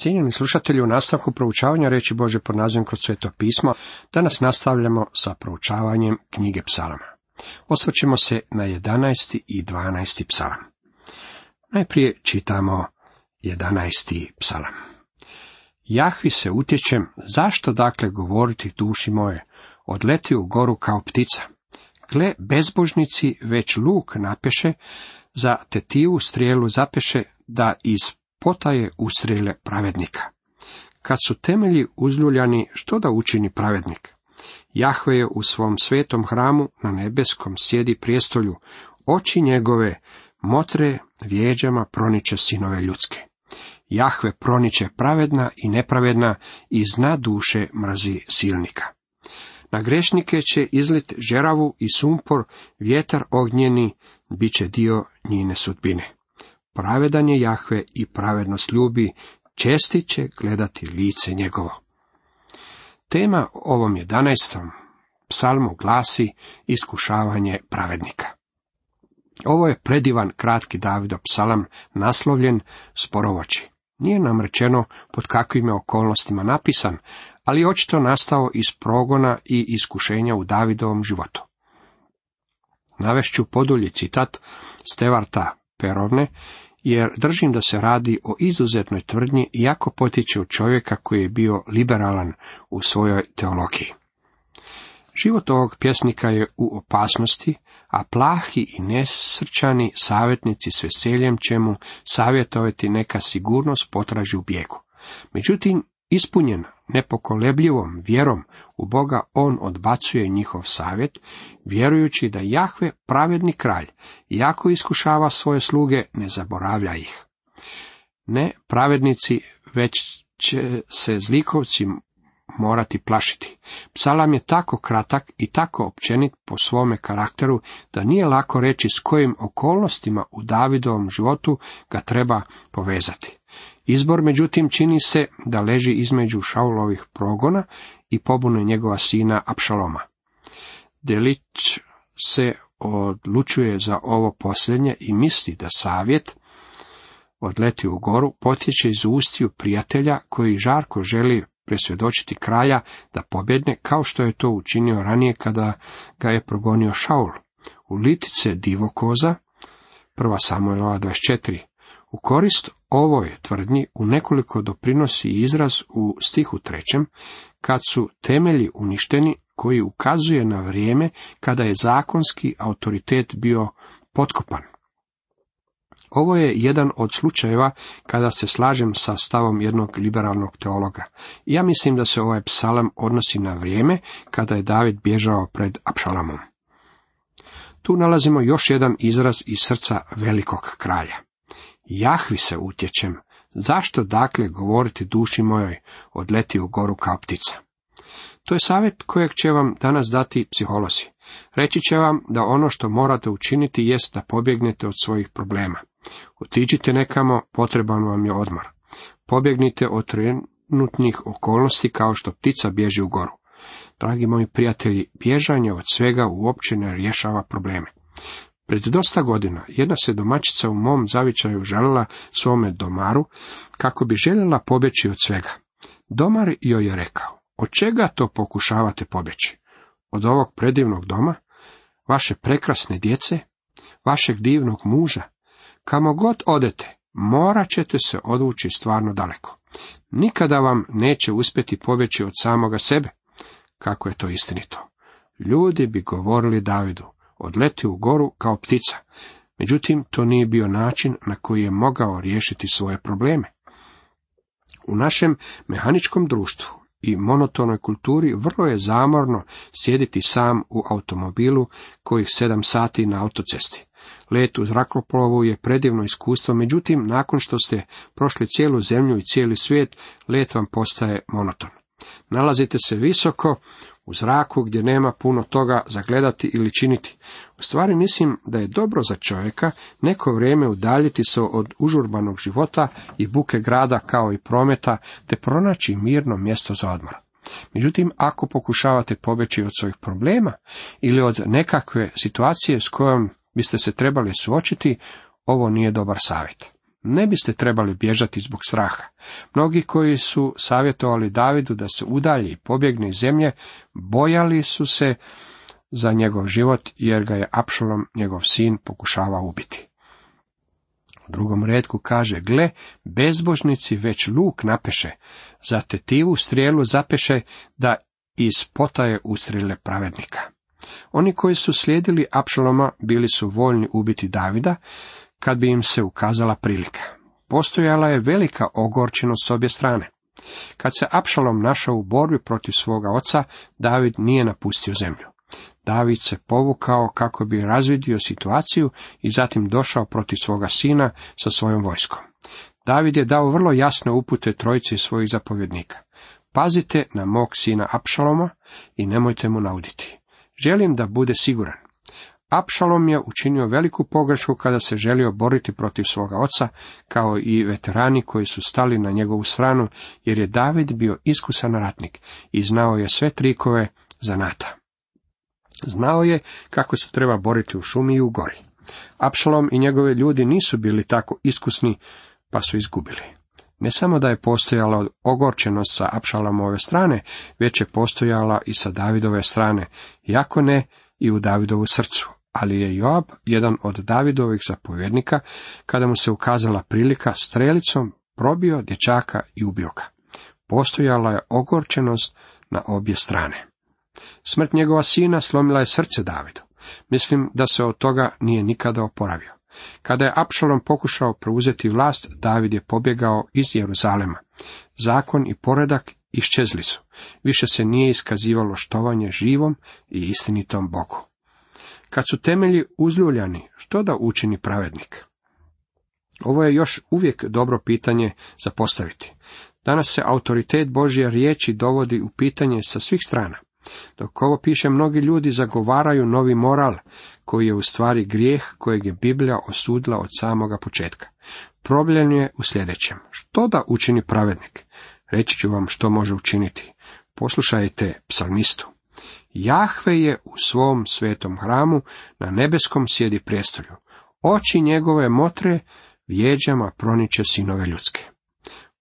Cijenjeni slušatelji, u nastavku proučavanja reći Bože pod nazivom kroz sveto pismo, danas nastavljamo sa proučavanjem knjige psalama. Osvrćemo se na 11. i 12. psalam. Najprije čitamo 11. psalam. Jahvi se utječem, zašto dakle govoriti duši moje, odleti u goru kao ptica. Gle, bezbožnici već luk napeše, za tetivu strijelu zapeše, da iz potaje ustrele pravednika. Kad su temelji uzljuljani, što da učini pravednik? Jahve je u svom svetom hramu na nebeskom sjedi prijestolju, oči njegove motre vjeđama proniče sinove ljudske. Jahve proniče pravedna i nepravedna i zna duše mrazi silnika. Na grešnike će izlit žeravu i sumpor, vjetar ognjeni, bit će dio njine sudbine. Pravedan je Jahve i pravednost ljubi, česti će gledati lice njegovo. Tema ovom jedanaestom psalmu glasi iskušavanje pravednika. Ovo je predivan kratki Davido psalam naslovljen sporovoći. Nije nam rečeno pod kakvim je okolnostima napisan, ali očito nastao iz progona i iskušenja u Davidovom životu. Navešću podulji citat Stevarta Perovne, jer držim da se radi o izuzetnoj tvrdnji iako potiče od čovjeka koji je bio liberalan u svojoj teologiji. Život ovog pjesnika je u opasnosti, a plahi i nesrčani savjetnici s veseljem će mu savjetovati neka sigurnost potraži u bijegu. Međutim, ispunjen nepokolebljivom vjerom u Boga, on odbacuje njihov savjet, vjerujući da Jahve, pravedni kralj, jako iskušava svoje sluge, ne zaboravlja ih. Ne pravednici, već će se zlikovci morati plašiti. Psalam je tako kratak i tako općenit po svome karakteru da nije lako reći s kojim okolnostima u Davidovom životu ga treba povezati. Izbor, međutim, čini se da leži između Šaulovih progona i pobune njegova sina Apšaloma. Delić se odlučuje za ovo posljednje i misli da savjet odleti u goru potječe iz ustiju prijatelja koji žarko želi presvjedočiti kralja da pobjedne kao što je to učinio ranije kada ga je progonio Šaul. U litice divokoza, prva Samuelova 24, u korist ovoj tvrdnji u nekoliko doprinosi izraz u stihu trećem, kad su temelji uništeni, koji ukazuje na vrijeme kada je zakonski autoritet bio potkopan. Ovo je jedan od slučajeva kada se slažem sa stavom jednog liberalnog teologa. Ja mislim da se ovaj psalam odnosi na vrijeme kada je David bježao pred Apšalamom. Tu nalazimo još jedan izraz iz srca velikog kralja. Jahvi se utječem, zašto dakle govoriti duši mojoj, odleti u goru kao ptica? To je savjet kojeg će vam danas dati psiholozi. Reći će vam da ono što morate učiniti jest da pobjegnete od svojih problema. Otiđite nekamo, potreban vam je odmor. Pobjegnite od trenutnih okolnosti kao što ptica bježi u goru. Dragi moji prijatelji, bježanje od svega uopće ne rješava probleme. Pred dosta godina jedna se domaćica u mom zavičaju željela svome domaru kako bi željela pobjeći od svega. Domar joj je rekao, od čega to pokušavate pobjeći? Od ovog predivnog doma? Vaše prekrasne djece? Vašeg divnog muža? Kamo god odete, morat ćete se odvući stvarno daleko. Nikada vam neće uspjeti pobjeći od samoga sebe. Kako je to istinito? Ljudi bi govorili Davidu, odleti u goru kao ptica. Međutim, to nije bio način na koji je mogao riješiti svoje probleme. U našem mehaničkom društvu i monotonoj kulturi vrlo je zamorno sjediti sam u automobilu kojih sedam sati na autocesti. Let u zrakoplovu je predivno iskustvo, međutim, nakon što ste prošli cijelu zemlju i cijeli svijet, let vam postaje monoton. Nalazite se visoko u zraku gdje nema puno toga zagledati ili činiti. U stvari mislim da je dobro za čovjeka neko vrijeme udaljiti se od užurbanog života i buke grada kao i prometa, te pronaći mirno mjesto za odmor. Međutim, ako pokušavate pobeći od svojih problema ili od nekakve situacije s kojom biste se trebali suočiti, ovo nije dobar savjet. Ne biste trebali bježati zbog straha. Mnogi koji su savjetovali Davidu da se udalji i pobjegne iz zemlje, bojali su se za njegov život, jer ga je Apšalom, njegov sin, pokušavao ubiti. U drugom redku kaže, gle, bezbožnici već luk napeše, za tetivu strijelu zapeše da iz potaje ustrele pravednika. Oni koji su slijedili Apšaloma bili su voljni ubiti Davida, kad bi im se ukazala prilika. Postojala je velika ogorčenost s obje strane. Kad se Apšalom našao u borbi protiv svoga oca, David nije napustio zemlju. David se povukao kako bi razvidio situaciju i zatim došao protiv svoga sina sa svojom vojskom. David je dao vrlo jasne upute trojici svojih zapovjednika. Pazite na mog sina Apšaloma i nemojte mu nauditi. Želim da bude siguran. Apšalom je učinio veliku pogrešku kada se želio boriti protiv svoga oca, kao i veterani koji su stali na njegovu stranu, jer je David bio iskusan ratnik i znao je sve trikove zanata. Znao je kako se treba boriti u šumi i u gori. Apšalom i njegove ljudi nisu bili tako iskusni, pa su izgubili. Ne samo da je postojala ogorčenost sa Apšalomove strane, već je postojala i sa Davidove strane, jako ne i u Davidovu srcu. Ali je Joab, jedan od Davidovih zapovjednika, kada mu se ukazala prilika, strelicom probio dječaka i ubio ga. Postojala je ogorčenost na obje strane. Smrt njegova sina slomila je srce Davidu. Mislim da se od toga nije nikada oporavio. Kada je Apšalom pokušao preuzeti vlast, David je pobjegao iz Jeruzalema. Zakon i poredak iščezli su. Više se nije iskazivalo štovanje živom i istinitom Bogu. Kad su temelji uzljuljani, što da učini pravednik? Ovo je još uvijek dobro pitanje za postaviti. Danas se autoritet Božje riječi dovodi u pitanje sa svih strana. Dok ovo piše, mnogi ljudi zagovaraju novi moral, koji je u stvari grijeh kojeg je Biblija osudila od samoga početka. Problem je u sljedećem. Što da učini pravednik? Reći ću vam što može učiniti. Poslušajte psalmistu. Jahve je u svom svetom hramu, na nebeskom sjedi prijestolju. Oči njegove motre vjeđama proniče sinove ljudske.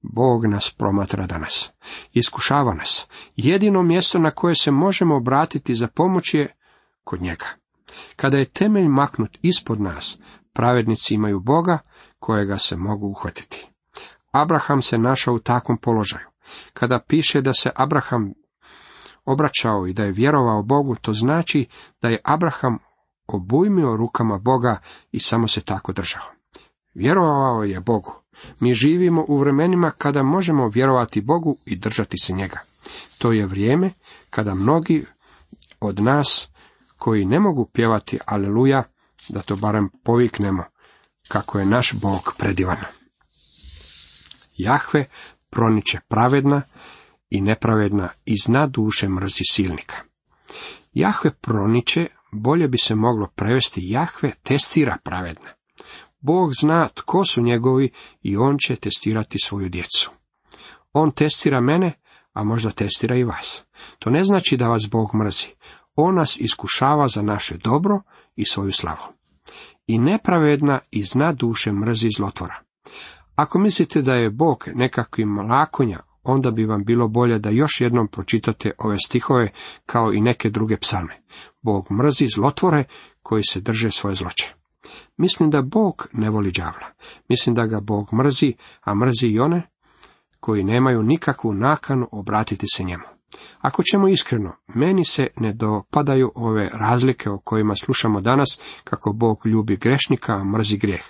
Bog nas promatra danas. Iskušava nas. Jedino mjesto na koje se možemo obratiti za pomoć je kod njega. Kada je temelj maknut ispod nas, pravednici imaju Boga kojega se mogu uhvatiti. Abraham se našao u takvom položaju. Kada piše da se Abraham obraćao i da je vjerovao Bogu, to znači da je Abraham obujmio rukama Boga i samo se tako držao. Vjerovao je Bogu. Mi živimo u vremenima kada možemo vjerovati Bogu i držati se njega. To je vrijeme kada mnogi od nas koji ne mogu pjevati aleluja, da to barem poviknemo, kako je naš Bog predivan. Jahve proniče pravedna i nepravedna i zna duše mrzi silnika. Jahve proniče, bolje bi se moglo prevesti Jahve testira pravedna. Bog zna tko su njegovi i on će testirati svoju djecu. On testira mene, a možda testira i vas. To ne znači da vas Bog mrzi. On nas iskušava za naše dobro i svoju slavu. I nepravedna i zna duše mrzi zlotvora. Ako mislite da je Bog nekakvim lakonja, onda bi vam bilo bolje da još jednom pročitate ove stihove kao i neke druge psalme. Bog mrzi zlotvore koji se drže svoje zloće. Mislim da Bog ne voli đavla. Mislim da ga Bog mrzi, a mrzi i one koji nemaju nikakvu nakanu obratiti se njemu. Ako ćemo iskreno, meni se ne dopadaju ove razlike o kojima slušamo danas, kako Bog ljubi grešnika, a mrzi grijeh.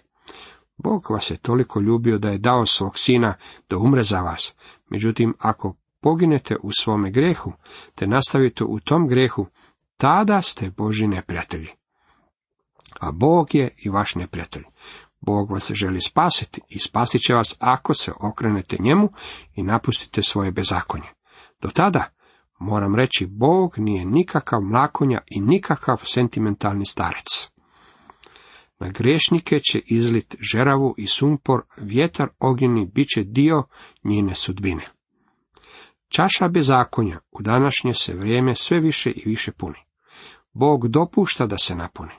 Bog vas je toliko ljubio da je dao svog sina da umre za vas. Međutim, ako poginete u svome grehu, te nastavite u tom grehu, tada ste Boži neprijatelji. A Bog je i vaš neprijatelj. Bog vas želi spasiti i spasit će vas ako se okrenete njemu i napustite svoje bezakonje. Do tada, moram reći, Bog nije nikakav mlakonja i nikakav sentimentalni starec. Na grešnike će izlit žeravu i sumpor, vjetar ognjeni bit će dio njene sudbine. Čaša bezakonja u današnje se vrijeme sve više i više puni. Bog dopušta da se napuni.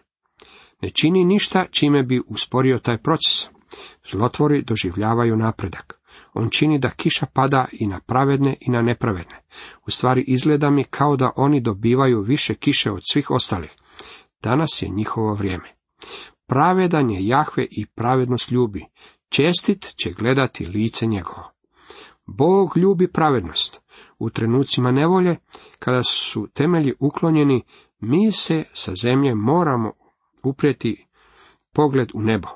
Ne čini ništa čime bi usporio taj proces. Zlotvori doživljavaju napredak. On čini da kiša pada i na pravedne i na nepravedne. U stvari izgleda mi kao da oni dobivaju više kiše od svih ostalih. Danas je njihovo vrijeme. Pravedan je Jahve i pravednost ljubi. Čestit će gledati lice njegovo. Bog ljubi pravednost. U trenucima nevolje, kada su temelji uklonjeni, mi se sa zemlje moramo uprijeti pogled u nebo.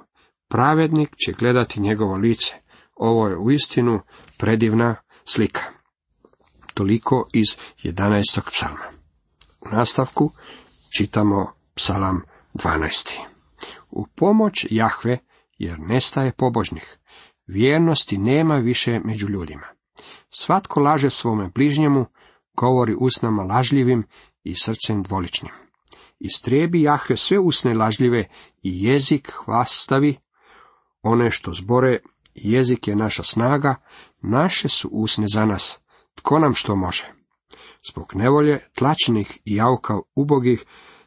Pravednik će gledati njegovo lice. Ovo je uistinu predivna slika. Toliko iz 11. psalma. U nastavku čitamo psalam 12. U pomoć Jahve, jer nestaje pobožnih, vjernosti nema više među ljudima. Svatko laže svome bližnjemu, govori usnama lažljivim i srcem dvoličnim. Istrebi Jahve sve usne lažljive i jezik hvastavi, one što zbore, jezik je naša snaga, naše su usne za nas, tko nam što može. Zbog nevolje, tlačnih i jauka ubogih,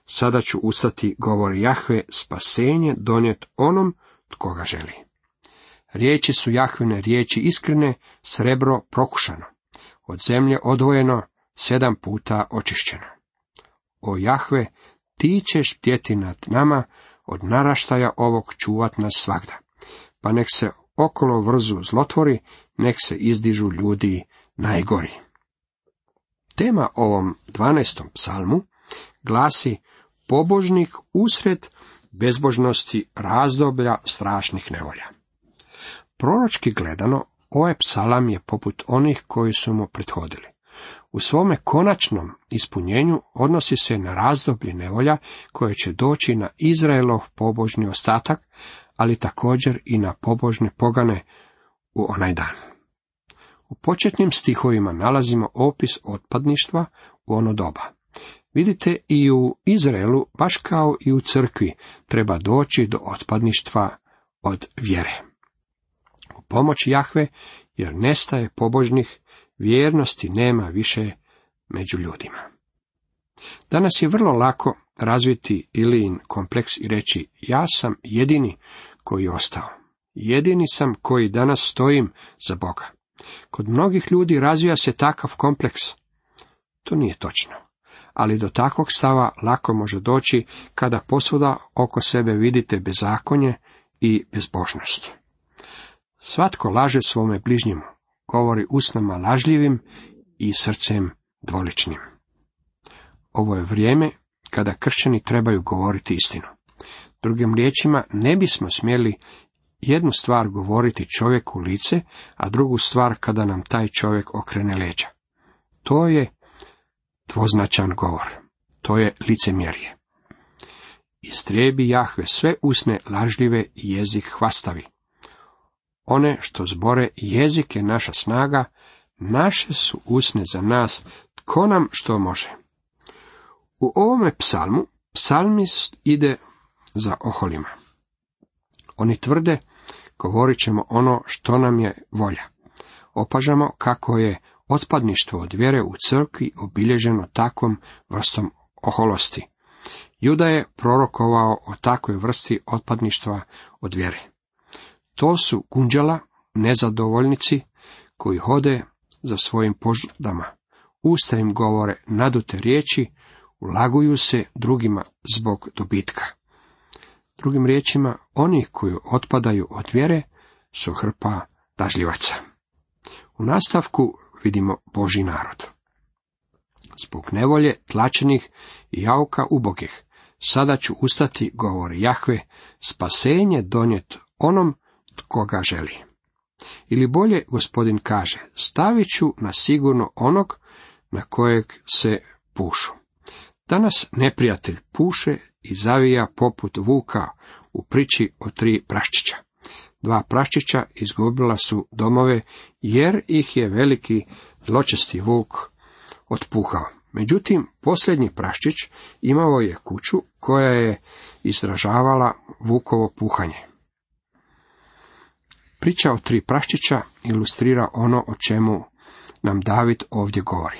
sada ću ustati, govori Jahve, spasenje donijet onom tko ga želi. Riječi su Jahvine riječi iskrene, srebro prokušano, od zemlje odvojeno, sedam puta očišćeno. O Jahve, ti ćeš ptjeti nad nama, od naraštaja ovog čuvat nas svagda. Pa nek se okolo vrzu zlotvori, nek se izdižu ljudi najgori. Tema ovom dvanaestom psalmu glasi pobožnik usred bezbožnosti razdoblja strašnih nevolja. Proročki gledano, ovaj psalam je poput onih koji su mu prethodili. U svome konačnom ispunjenju odnosi se na razdoblje nevolja koje će doći na Izraelov pobožni ostatak, ali također i na pobožne pogane u onaj dan. U početnim stihovima nalazimo opis otpadništva u ono doba. Vidite, i u Izraelu, baš kao i u crkvi, treba doći do otpadništva od vjere. U pomoć Jahve, jer nestaje pobožnih, vjernosti nema više među ljudima. Danas je vrlo lako razviti Ilijin kompleks i reći, ja sam jedini koji je ostao. Jedini sam koji danas stojim za Boga. Kod mnogih ljudi razvija se takav kompleks. To nije točno. Ali do takvog stava lako može doći kada posvuda oko sebe vidite bezakonje i bezbožnost. Svatko laže svome bližnjemu, govori usnama lažljivim i srcem dvoličnim. Ovo je vrijeme kada kršćani trebaju govoriti istinu. Drugim riječima, ne bismo smjeli jednu stvar govoriti čovjeku lice, a drugu stvar kada nam taj čovjek okrene leđa. To je dvoznačan govor. To je licemjerje. Istrijebi Jahve sve usne lažljive i jezik hvastavi. One što zbore jezik je naša snaga, naše su usne za nas, tko nam što može. U ovome psalmu psalmist ide za oholima. Oni tvrde, govorit ćemo ono što nam je volja. Opažamo kako je otpadništvo od vjere u crkvi obilježeno takvom vrstom oholosti. Juda je prorokovao o takvoj vrsti otpadništva od vjere. To su kunđala, nezadovoljnici, koji hode za svojim požudama. Usta im govore nadute riječi, ulaguju se drugima zbog dobitka. Drugim riječima, oni koji otpadaju od vjere su hrpa dažljivaca. U nastavku vidimo Boži narod. Zbog nevolje tlačenih i jauka ubogih, sada ću ustati, govori Jahve, spasenje donijet onom tko ga želi. Ili bolje, gospodin kaže, stavit ću na sigurno onog na kojeg se pušu. Danas neprijatelj puše i zavija poput vuka u priči o tri praščića. Dva praščića izgubila su domove, jer ih je veliki zločesti vuk otpuhao. Međutim, posljednji praščić imao je kuću koja je izražavala vukovo puhanje. Priča o tri praščića ilustrira ono o čemu nam David ovdje govori.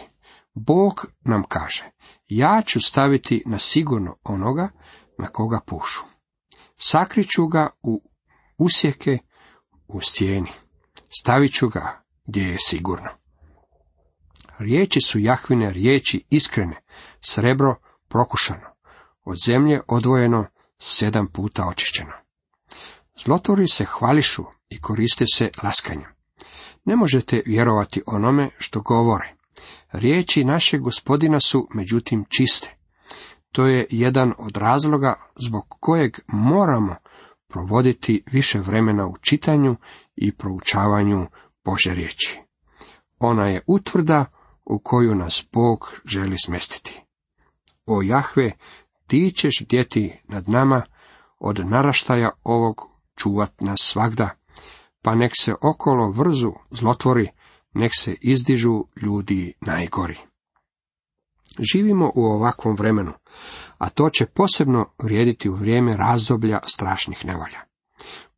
Bog nam kaže, ja ću staviti na sigurno onoga na koga pušu. Sakriću ga u usjeke u stijeni. Stavit ću ga gdje je sigurno. Riječi su Jahvine riječi iskrene, srebro prokušano, od zemlje odvojeno, sedam puta očišćeno. Zlotvori se hvališu i koriste se laskanjem. Ne možete vjerovati onome što govore. Riječi našeg gospodina su međutim čiste. To je jedan od razloga zbog kojeg moramo provoditi više vremena u čitanju i proučavanju Bože riječi. Ona je utvrda u koju nas Bog želi smestiti. O Jahve, ti ćeš djeti nad nama, od naraštaja ovog čuvat nas svagda, pa nek se okolo vrzu zlotvori, nek se izdižu ljudi najgori. Živimo u ovakvom vremenu, a to će posebno vrijediti u vrijeme razdoblja strašnih nevolja.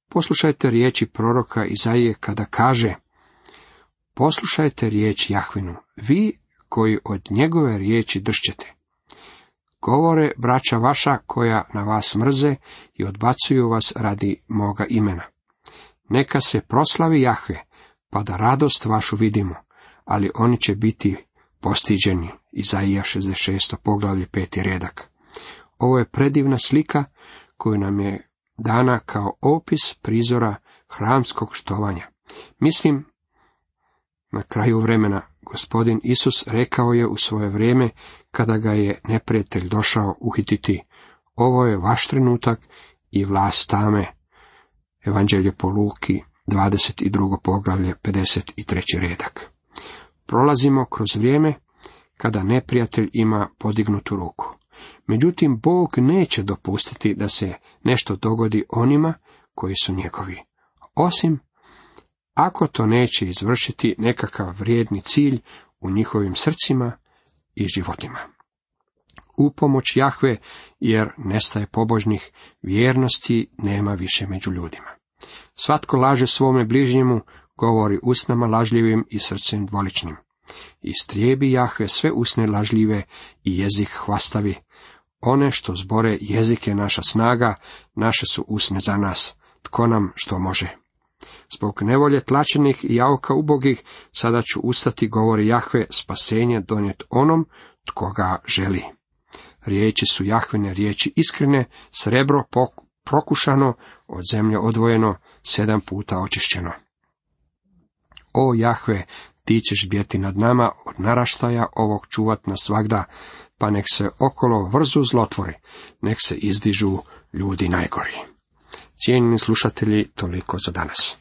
Poslušajte riječi proroka Izaije kada kaže Poslušajte riječ Jahvinu, vi koji od njegove riječi dršćete. Govore braća vaša koja na vas mrze i odbacuju vas radi moga imena. Neka se proslavi Jahve, pa da radost vašu vidimo, ali oni će biti postiđeni. Izaija 66. poglavlje peti redak. Ovo je predivna slika koju nam je dana kao opis prizora hramskog štovanja. Mislim, na kraju vremena gospodin Isus rekao je u svoje vrijeme kada ga je neprijatelj došao uhititi, ovo je vaš trenutak i vlast tame. Evanđelje po Luki, 22. poglavlje, 53. redak. Prolazimo kroz vrijeme kada neprijatelj ima podignutu ruku. Međutim, Bog neće dopustiti da se nešto dogodi onima koji su njegovi. Osim ako to neće izvršiti nekakav vrijedni cilj u njihovim srcima i životima. U pomoć Jahve, jer nestaje pobožnih, vjernosti nema više među ljudima. Svatko laže svome bližnjemu, govori usnama lažljivim i srcem dvoličnim. Istrijebi Jahve sve usne lažljive i jezik hvastavi. One što zbore jezik je naša snaga, naše su usne za nas. Tko nam što može? Zbog nevolje tlačenih i jauka ubogih, sada ću ustati, govori Jahve, spasenje donijet onom, tko ga želi. Riječi su Jahvine riječi iskrene, srebro prokušano, od zemlje odvojeno, sedam puta očišćeno. O Jahve, ti ćeš bijeti nad nama od naraštaja ovog čuvat na svagda, pa nek se okolo vrzu zlotvori, nek se izdižu ljudi najgori. Cijenjeni slušatelji, toliko za danas.